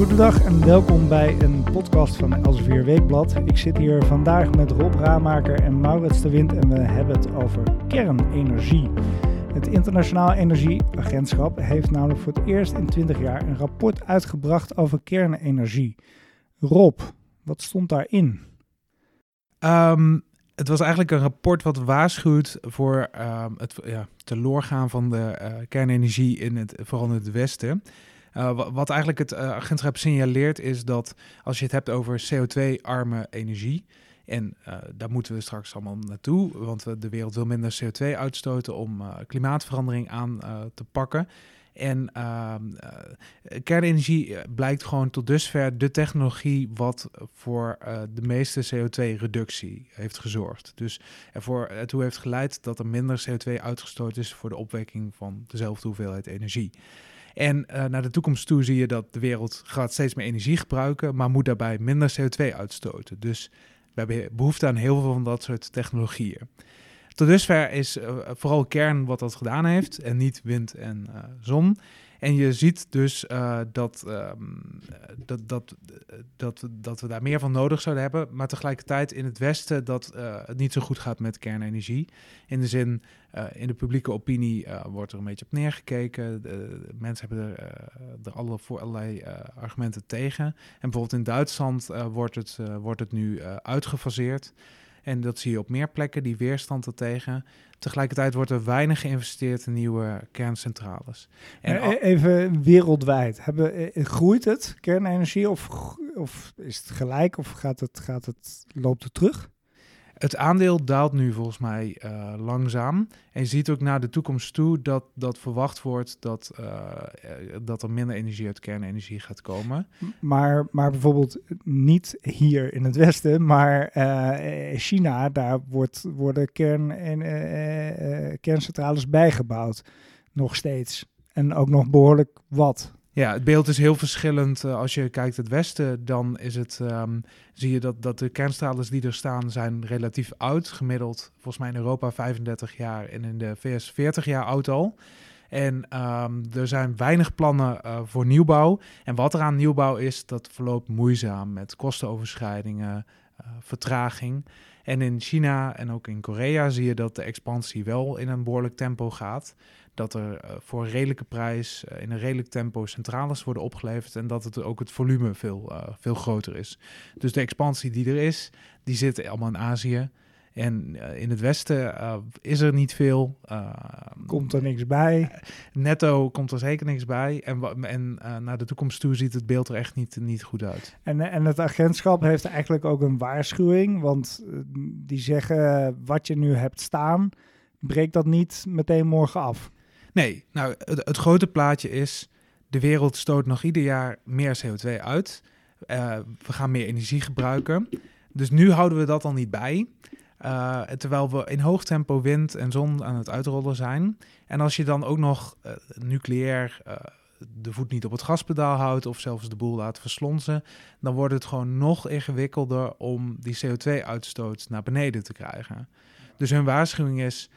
Goedendag en welkom bij een podcast van Elsevier Weekblad. Ik zit hier vandaag met Rob Raamaker en Maurits de Wind en we hebben het over kernenergie. Het Internationaal Energieagentschap heeft namelijk voor het eerst in 20 jaar een rapport uitgebracht over kernenergie. Rob, wat stond daarin? Ehm, het was eigenlijk een rapport wat waarschuwt voor um, het ja, teloorgaan van de uh, kernenergie in het, vooral in het Westen. Uh, wat eigenlijk het uh, agentschap signaleert is dat als je het hebt over CO2-arme energie, en uh, daar moeten we straks allemaal naartoe, want de wereld wil minder CO2 uitstoten om klimaatverandering aan te pakken. En ehm, kernenergie blijkt gewoon tot dusver de technologie wat voor de meeste CO2-reductie heeft gezorgd. Dus ervoor ertoe heeft geleid dat er minder CO2 uitgestoten is voor de opwekking van dezelfde hoeveelheid energie. En uh, naar de toekomst toe zie je dat de wereld gaat steeds meer energie gebruiken, maar moet daarbij minder CO2 uitstoten. Dus we hebben behoefte aan heel veel van dat soort technologieën. Tot dusver is uh, vooral kern wat dat gedaan heeft en niet wind en uh, zon. En je ziet dus uh, dat, um, dat, dat, dat, dat we daar meer van nodig zouden hebben. Maar tegelijkertijd in het Westen dat uh, het niet zo goed gaat met kernenergie. In de zin, uh, in de publieke opinie wordt er een beetje op neergekeken. De mensen hebben er, er alle, voor allerlei argumenten tegen. En bijvoorbeeld in Duitsland wordt, het, wordt het nu uitgefaseerd. En dat zie je op meer plekken, die weerstand ertegen. Tegelijkertijd wordt er weinig geïnvesteerd in nieuwe kerncentrales. En e-, Even wereldwijd. Hebben, eh, groeit het, kernenergie, of, of is het gelijk, of gaat het, gaat het, loopt het terug? Het aandeel daalt nu volgens mij uh, langzaam. En je ziet ook naar de toekomst toe dat, dat verwacht wordt dat, uh, dat er minder energie uit kernenergie gaat komen. Maar, maar bijvoorbeeld niet hier in het Westen, maar China, daar wordt, worden kern, kerncentrales bijgebouwd. Nog steeds. En ook nog behoorlijk wat. Ja, het beeld is heel verschillend. Uh, als je kijkt het westen, dan is het, um, zie je dat, dat de kerncentrales die er staan, zijn relatief oud. Gemiddeld volgens mij in Europa 35 jaar en in de VS 40 jaar oud al. En um, er zijn weinig plannen uh, voor nieuwbouw. En wat er aan nieuwbouw is, dat verloopt moeizaam met kostenoverschrijdingen, uh, vertraging. En in China en ook in Korea zie je dat de expansie wel in een behoorlijk tempo gaat dat er uh, voor een redelijke prijs uh, in een redelijk tempo centrales worden opgeleverd en dat het ook het volume veel, uh, veel groter is. Dus de expansie die er is, die zit allemaal in Azië. En in het Westen is er niet veel. komt er niks bij? netto komt er zeker niks bij. En, en naar de toekomst toe ziet het beeld er echt niet, niet goed uit. En, en het agentschap heeft eigenlijk ook een waarschuwing. Want die zeggen, wat je nu hebt staan, breekt dat niet meteen morgen af. Nee, nou, het, het, grote plaatje is, de wereld stoot nog ieder jaar meer CO2 uit. We gaan meer energie gebruiken. Dus nu houden we dat al niet bij. Uh, terwijl we in hoog tempo wind en zon aan het uitrollen zijn. En als je dan ook nog uh, nucleair de voet niet op het gaspedaal houdt of zelfs de boel laat verslonsen, dan wordt het gewoon nog ingewikkelder om die CO2-uitstoot naar beneden te krijgen. Dus hun waarschuwing is,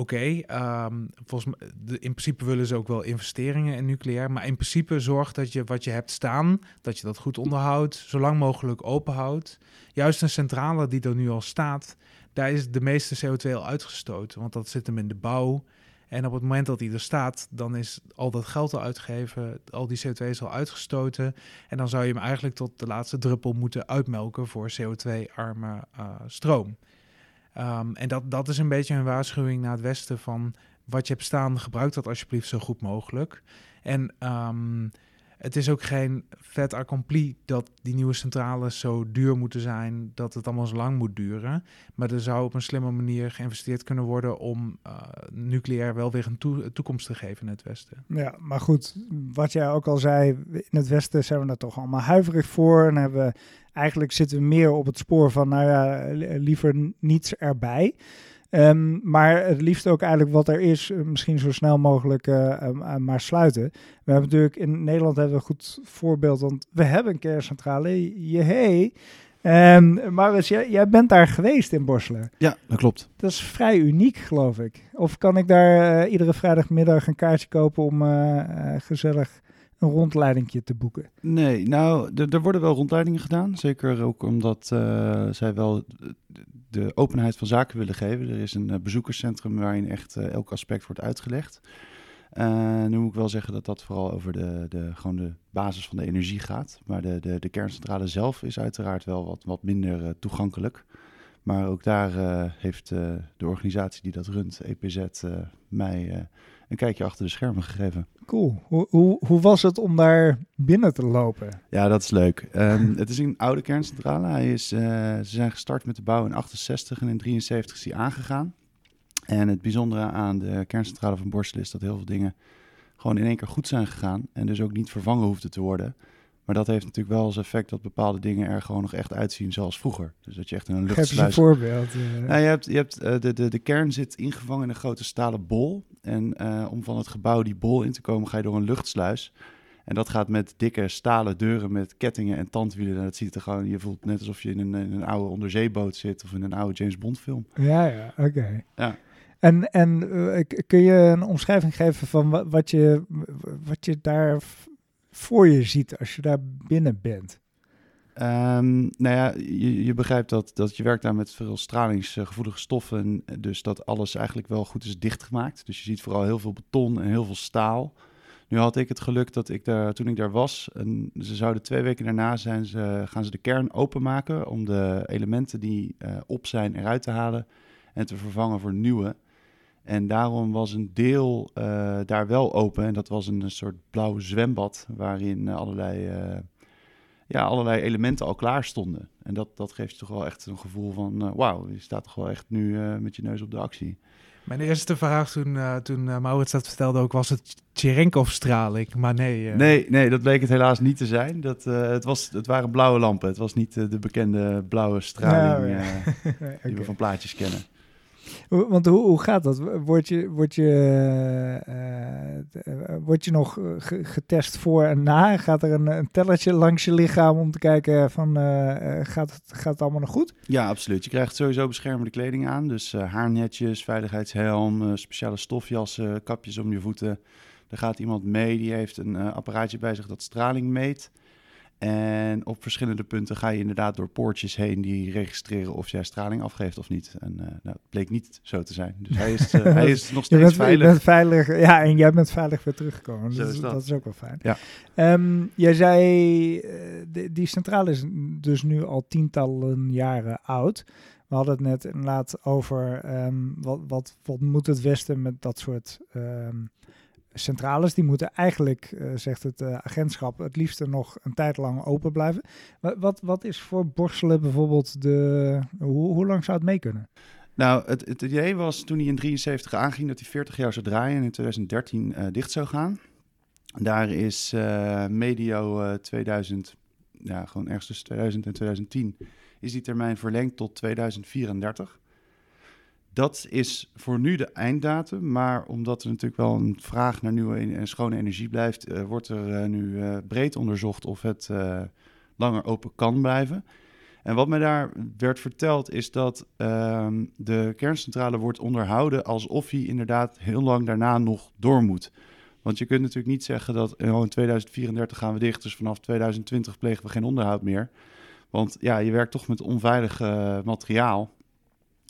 oké, um, volgens in principe willen ze ook wel investeringen in nucleair, maar in principe zorg dat je wat je hebt staan, dat je dat goed onderhoudt, zo lang mogelijk open houdt. Juist een centrale die er nu al staat, daar is de meeste CO2 al uitgestoten, want dat zit hem in de bouw. En op het moment dat hij er staat, dan is al dat geld al uitgegeven, al die CO2 is al uitgestoten. En dan zou je hem eigenlijk tot de laatste druppel moeten uitmelken voor CO2-arme uh, stroom. Um, en dat, dat is een beetje een waarschuwing naar het westen van wat je hebt staan, gebruik dat alsjeblieft zo goed mogelijk. En um, het is ook geen vet accompli dat die nieuwe centrales zo duur moeten zijn, dat het allemaal zo lang moet duren. Maar er zou op een slimme manier geïnvesteerd kunnen worden om uh, nucleair wel weer een toe toekomst te geven in het Westen. Ja, maar goed, wat jij ook al zei, in het Westen zijn we daar toch allemaal huiverig voor en hebben we eigenlijk zitten we meer op het spoor van, nou ja, liever niets erbij. Um, maar het liefst ook eigenlijk wat er is, misschien zo snel mogelijk uh, uh, maar sluiten. We hebben natuurlijk in Nederland hebben we een goed voorbeeld, want we hebben een kerncentrale. Jehee. Um, Maurits, jij, jij, bent daar geweest in Borselen. Ja, dat klopt. Dat is vrij uniek, geloof ik. Of kan ik daar uh, iedere vrijdagmiddag een kaartje kopen om gezellig een rondleidingje te boeken? Nee, nou, er worden wel rondleidingen gedaan. Zeker ook omdat uh, zij wel de openheid van zaken willen geven. Er is een bezoekerscentrum waarin echt elk aspect wordt uitgelegd. Nu moet ik wel zeggen dat dat vooral over de, de, gewoon de basis van de energie gaat. Maar de, de, de kerncentrale zelf is uiteraard wel wat, wat minder toegankelijk. Maar ook daar heeft de organisatie die dat runt, EPZ, mij een kijkje achter de schermen gegeven. Cool. Hoe, hoe, hoe was het om daar binnen te lopen? Ja, dat is leuk. Um, het is een oude kerncentrale. Hij is, ze zijn gestart met de bouw in 68 en in 73 is hij aangegaan. En het bijzondere aan de kerncentrale van Borstel is dat heel veel dingen gewoon in één keer goed zijn gegaan. En dus ook niet vervangen hoefden te worden. Maar dat heeft natuurlijk wel als effect dat bepaalde dingen er gewoon nog echt uitzien zoals vroeger. Dus dat je echt in een luchtsluis... Geef eens een voorbeeld. Uh... Nou, je hebt, je hebt, uh, de, de, de kern zit ingevangen in een grote stalen bol. En uh, om van het gebouw die bol in te komen ga je door een luchtsluis. En dat gaat met dikke stalen deuren met kettingen en tandwielen. En dat ziet er gewoon, je voelt net alsof je in een, in een oude onderzeeboot zit of in een oude James Bond film. Ja, ja, oké. Okay. Ja. En, en uh, kun je een omschrijving geven van wat je, wat je daar voor je ziet als je daar binnen bent? Um, nou ja, je, je, begrijpt dat, dat je werkt daar met veel stralingsgevoelige stoffen. Dus dat alles eigenlijk wel goed is dichtgemaakt. Dus je ziet vooral heel veel beton en heel veel staal. Nu had ik het geluk dat ik daar, toen ik daar was, en ze zouden twee weken daarna zijn ze, gaan ze de kern openmaken om de elementen die uh, op zijn eruit te halen en te vervangen voor nieuwe. En daarom was een deel uh, daar wel open. En dat was een, soort blauw zwembad waarin allerlei, uh, ja, allerlei elementen al klaar stonden. En dat, dat geeft je toch wel echt een gevoel van, uh, wauw, je staat toch wel echt nu met je neus op de actie. Mijn eerste vraag toen, toen Maurits dat vertelde ook, was het Cherenkov-straling? Maar nee. Nee, nee, dat bleek het helaas niet te zijn. Dat, het, was, het waren blauwe lampen. Het was niet de bekende blauwe straling ja, ja. die we van plaatjes kennen. Want hoe, hoe gaat dat? Word je, word je, uh, word je nog getest voor en na? Gaat er een, een tellertje langs je lichaam om te kijken van gaat, het, gaat allemaal nog goed? Ja, absoluut. Je krijgt sowieso beschermende kleding aan. Dus haarnetjes, veiligheidshelm, speciale stofjassen, kapjes om je voeten. Er gaat iemand mee, die heeft een apparaatje bij zich dat straling meet. En op verschillende punten ga je inderdaad door poortjes heen die registreren of jij straling afgeeft of niet. En uh, nou, het bleek niet zo te zijn. Dus hij is, uh, hij is nog steeds bent, veilig. Je bent veilig. Ja, en jij bent veilig weer teruggekomen. Dus dat. dat. is ook wel fijn. Ja. Um, jij zei, uh, de, die centrale is dus nu al tientallen jaren oud. We hadden het net inderdaad over um, wat, wat, wat moet het Westen met dat soort... Um, centrales, die moeten eigenlijk, uh, zegt het uh, agentschap, het liefst nog een tijd lang open blijven. Wat, wat, wat is voor borstelen bijvoorbeeld de, hoe, lang zou het mee kunnen? Nou, het, idee was toen hij in 73 aanging dat hij 40 jaar zou draaien en in 2013 uh, dicht zou gaan. Daar is medio 2000, ja, gewoon ergens tussen 2000 en 2010, is die termijn verlengd tot 2034. Dat is voor nu de einddatum, maar omdat er natuurlijk wel een vraag naar nieuwe en schone energie blijft, uh, wordt er uh, nu uh, breed onderzocht of het langer open kan blijven. En wat mij daar werd verteld is dat ehm, de kerncentrale wordt onderhouden alsof hij inderdaad heel lang daarna nog door moet. Want je kunt natuurlijk niet zeggen dat oh, in 2034 gaan we dicht, dus vanaf 2020 plegen we geen onderhoud meer. Want ja, je werkt toch met onveilig materiaal.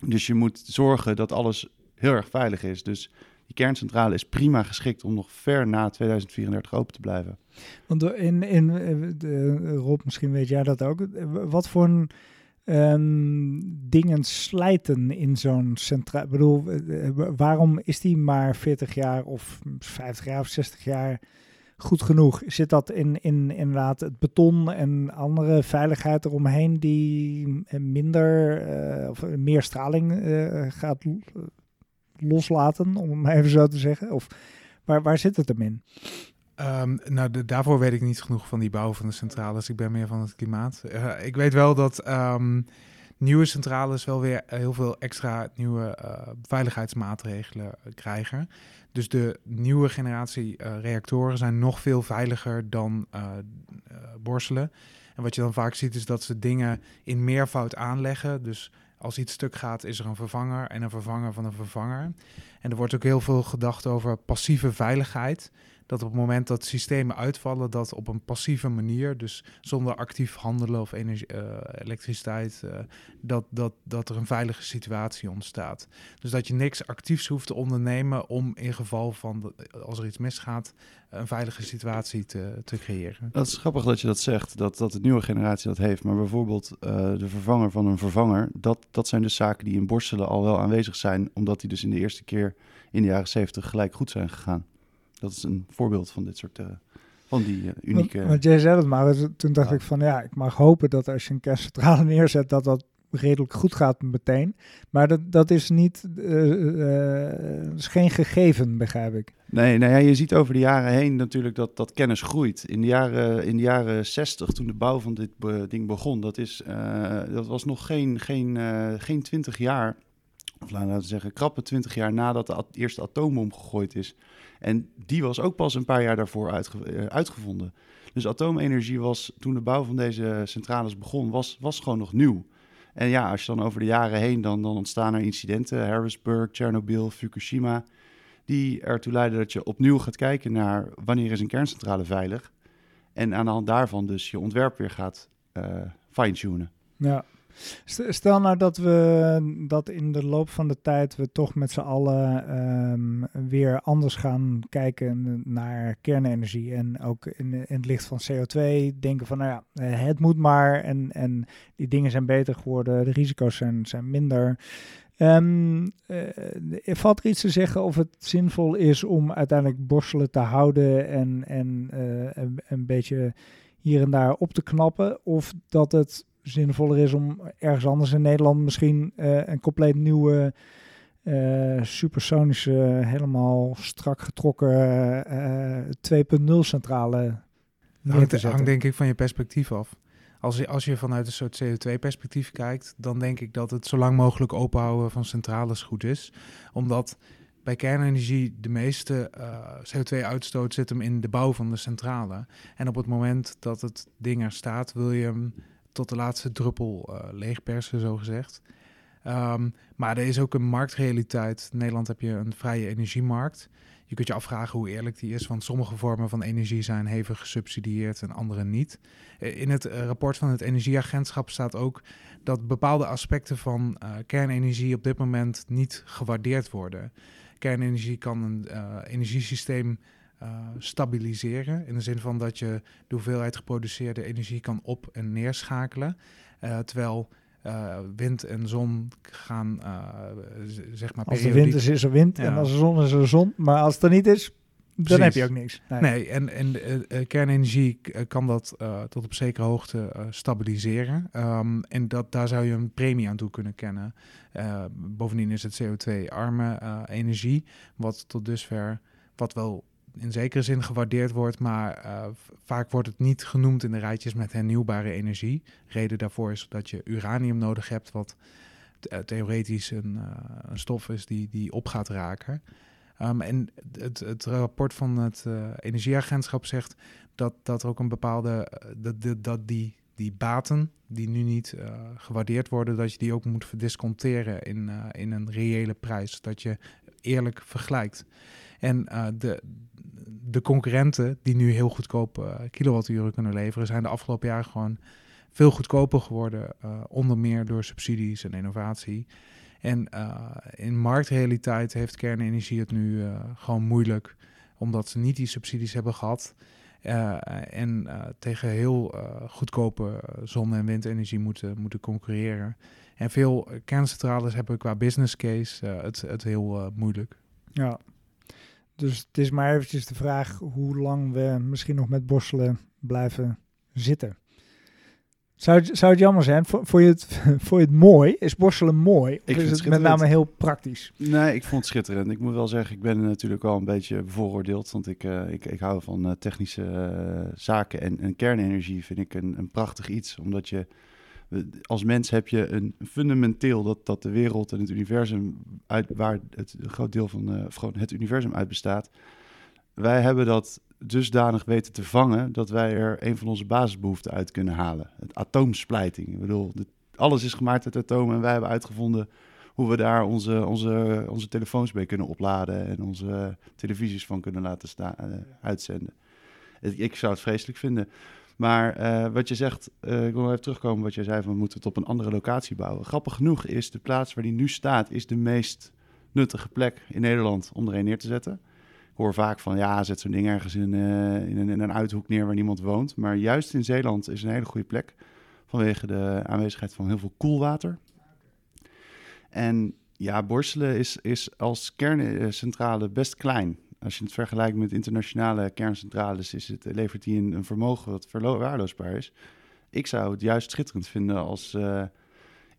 Dus je moet zorgen dat alles heel erg veilig is. Dus die kerncentrale is prima geschikt om nog ver na 2034 open te blijven. Want in, in eh, de, Rob, misschien weet jij dat ook. Wat voor een, um, dingen slijten in zo'n centraal? Ik bedoel, eh, waarom is die maar 40 jaar of 50 jaar of 60 jaar goed genoeg? Zit dat in, in inderdaad het beton en andere veiligheid eromheen die minder uh, of meer straling uh, gaat loslaten, om het even zo te zeggen? Of waar, waar zit het hem in? Um, nou, de, daarvoor weet ik niet genoeg van die bouw van de centrales. Ik ben meer van het klimaat. Uh, ik weet wel dat um, nieuwe centrales wel weer heel veel extra nieuwe veiligheidsmaatregelen krijgen. Dus de nieuwe generatie reactoren zijn nog veel veiliger dan borstelen. En wat je dan vaak ziet is dat ze dingen in meervoud aanleggen. Dus als iets stuk gaat, is er een vervanger en een vervanger van een vervanger. En er wordt ook heel veel gedacht over passieve veiligheid. Dat op het moment dat systemen uitvallen, dat op een passieve manier, dus zonder actief handelen of energie, uh, elektriciteit, uh, dat, dat, dat er een veilige situatie ontstaat. Dus dat je niks actiefs hoeft te ondernemen om in geval van, als er iets misgaat, een veilige situatie te, te creëren. Dat is grappig dat je dat zegt, dat, dat de nieuwe generatie dat heeft. Maar bijvoorbeeld uh, de vervanger van een vervanger, dat, dat zijn dus zaken die in borstelen al wel aanwezig zijn, omdat die dus in de eerste keer in de jaren zeventig gelijk goed zijn gegaan. Dat is een voorbeeld van dit soort, uh, van die uh, unieke... Want, jij zei het maar, toen dacht ja. ik van ja, ik mag hopen dat als je een kerncentrale neerzet, dat dat redelijk goed gaat meteen. Maar dat, dat is niet, uh, is geen gegeven, begrijp ik. Nee, nou ja, je ziet over de jaren heen natuurlijk dat, dat kennis groeit. In de, jaren, in de jaren 60, toen de bouw van dit be ding begon, dat, is, uh, dat was nog geen, geen, geen 20 jaar, of laten we zeggen, krappe 20 jaar nadat de eerste atoombom gegooid is. En die was ook pas een paar jaar daarvoor uitge uitgevonden. Dus atoomenergie was, toen de bouw van deze centrales begon, was, was gewoon nog nieuw. En ja, als je dan over de jaren heen, dan, dan ontstaan er incidenten, Harrisburg, Chernobyl, Fukushima, die ertoe leiden dat je opnieuw gaat kijken naar wanneer is een kerncentrale veilig. En aan de hand daarvan dus je ontwerp weer gaat uh, fine-tunen. Ja. Stel nou dat we dat in de loop van de tijd we toch met z'n allen um, weer anders gaan kijken naar kernenergie. En ook in, in, het licht van CO2 denken van nou ja, het moet maar en, en die dingen zijn beter geworden, de risico's zijn, zijn minder. Um, valt er iets te zeggen of het zinvol is om uiteindelijk borstelen te houden en, en een beetje hier en daar op te knappen? Of dat het zinvoller is om ergens anders in Nederland misschien uh, een compleet nieuwe uh, supersonische, helemaal strak getrokken uh, 2.0 centrale hangt, hangt denk ik van je perspectief af. Als je, als je vanuit een soort CO2-perspectief kijkt, dan denk ik dat het zo lang mogelijk openhouden van centrales goed is. Omdat bij kernenergie de meeste uh, CO2-uitstoot zit hem in de bouw van de centrale. En op het moment dat het ding er staat, wil je hem tot de laatste druppel uh, leegpersen, zo gezegd. Um, maar er is ook een marktrealiteit. In Nederland heb je een vrije energiemarkt. Je kunt je afvragen hoe eerlijk die is, want sommige vormen van energie zijn hevig gesubsidieerd en andere niet. In het rapport van het Energieagentschap staat ook dat bepaalde aspecten van kernenergie op dit moment niet gewaardeerd worden. Kernenergie kan een uh, energiesysteem uh, stabiliseren. In de zin van dat je de hoeveelheid geproduceerde energie kan op- en neerschakelen. Uh, terwijl uh, wind en zon gaan, zeg maar. Als de wind is, is er wind. Ja. En als de zon is er zon. Maar als het er niet is, dan heb je ook niks. Nee, nee en, en kernenergie kan dat tot op zekere hoogte stabiliseren. Um, en dat, daar zou je een premie aan toe kunnen kennen. bovendien is het CO2-arme energie, wat tot dusver, wat wel in zekere zin gewaardeerd wordt, maar uh, vaak wordt het niet genoemd in de rijtjes met hernieuwbare energie. Reden daarvoor is dat je uranium nodig hebt, wat uh, theoretisch een, uh, een, stof is die, die op gaat raken. Um, en het, het, rapport van het Energieagentschap zegt dat, dat ook een bepaalde, dat, dat, dat die, die baten die nu niet gewaardeerd worden, dat je die ook moet verdisconteren in, in een reële prijs. Dat je eerlijk vergelijkt. En uh, de, de concurrenten die nu heel goedkoop uh, kilowatturen kunnen leveren, zijn de afgelopen jaren gewoon veel goedkoper geworden. Uh, onder meer door subsidies en innovatie. En in marktrealiteit heeft kernenergie het nu gewoon moeilijk, omdat ze niet die subsidies hebben gehad. en tegen heel goedkope zon- en windenergie moeten, moeten concurreren. En veel kerncentrales hebben qua business case het, het heel moeilijk. Ja, dus het is maar eventjes de vraag hoe lang we misschien nog met borstelen blijven zitten. Zou het, zou het jammer zijn? Vond je het, vond je het mooi? Is borstelen mooi? Of ik is het met name heel praktisch? Nee, ik vond het schitterend. Ik moet wel zeggen, ik ben natuurlijk wel een beetje bevooroordeeld. Want ik, uh, ik, ik hou van uh, technische uh, zaken. En, en kernenergie vind ik een, een prachtig iets. Omdat je als mens heb je een fundamenteel dat, dat de wereld en het universum, uit, waar het een groot deel van gewoon het universum uit bestaat, wij hebben dat dusdanig weten te vangen dat wij er een van onze basisbehoeften uit kunnen halen. Het. Ik bedoel, alles is gemaakt uit atomen en wij hebben uitgevonden hoe we daar onze, onze, onze telefoons mee kunnen opladen en onze televisies van kunnen laten staan, uh, uitzenden. Ik zou het vreselijk vinden. Maar uh, wat je zegt, uh, ik wil even terugkomen wat je zei van we moeten het op een andere locatie bouwen. Grappig genoeg is de plaats waar die nu staat, is de meest nuttige plek in Nederland om er een neer te zetten. Ik hoor vaak van ja, zet zo'n ding ergens in, uh, in, een, in, een, uithoek neer waar niemand woont. Maar juist in Zeeland is een hele goede plek vanwege de aanwezigheid van heel veel koelwater. En ja, Borselen is, is als kerncentrale best klein. Als je het vergelijkt met internationale kerncentrales, is het, levert die een, vermogen wat verwaarloosbaar is. Ik zou het juist schitterend vinden als uh,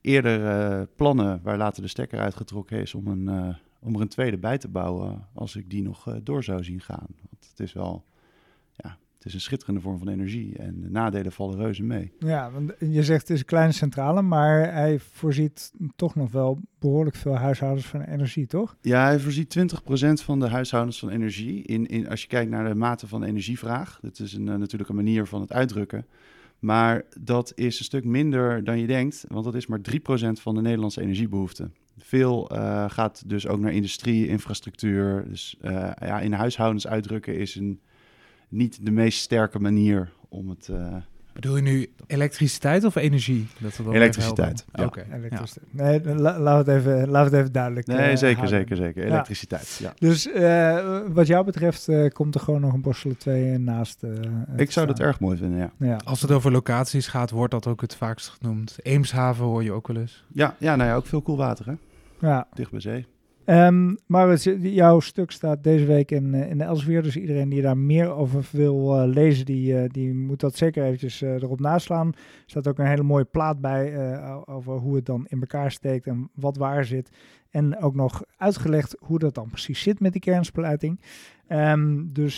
eerder uh, plannen waar later de stekker uitgetrokken is om, een, uh, om er een tweede bij te bouwen, als ik die nog door zou zien gaan. Want het is wel het is een schitterende vorm van energie en de nadelen vallen reuze mee. Ja, want je zegt het is een kleine centrale, maar hij voorziet toch nog wel behoorlijk veel huishoudens van energie, toch? Ja, hij voorziet 20% van de huishoudens van energie. In, in, als je kijkt naar de mate van energievraag, dat is een, uh, natuurlijk een manier van het uitdrukken. Maar dat is een stuk minder dan je denkt, want dat is maar 3% van de Nederlandse energiebehoefte. Veel uh, gaat dus ook naar industrie, infrastructuur. Dus uh, ja, in huishoudens uitdrukken is een niet de meest sterke manier om het. Uh, Bedoel je nu elektriciteit of energie? Dat we elektriciteit. Ja. Oké. Okay. Elektriciteit. Ja. Nee, la, laat, het even, laat het even duidelijk Nee, uh, zeker, houden. zeker, zeker. Elektriciteit. Ja. Dus uh, wat jou betreft komt er gewoon nog een Borselen 2 naast. Ik zou dat erg mooi vinden, ja. Als het over locaties gaat, wordt dat ook het vaakst genoemd. Eemshaven hoor je ook wel eens. Ja, ja nou ja, ook veel koelwater, hè? Ja. Dicht bij zee. Um, maar jouw stuk staat deze week in, uh, in Elsweer. Dus iedereen die daar meer over wil uh, lezen, die, uh, die moet dat zeker eventjes erop naslaan. Er staat ook een hele mooie plaat bij over hoe het dan in elkaar steekt en wat waar zit. En ook nog uitgelegd hoe dat dan precies zit met die kernspluiting. Um, dus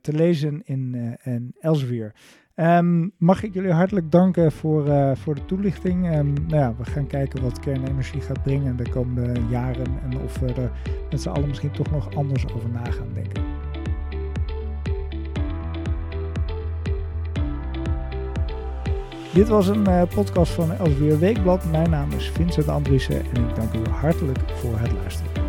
te lezen in, in Elsweer. Um, mag ik jullie hartelijk danken voor, uh, voor de toelichting. Um, nou ja, we gaan kijken wat kernenergie gaat brengen de komende jaren. En of we er met z'n allen misschien toch nog anders over na gaan denken. Dit was een uh, podcast van Elsevier Weekblad. Mijn naam is Vincent Andriessen en ik dank u hartelijk voor het luisteren.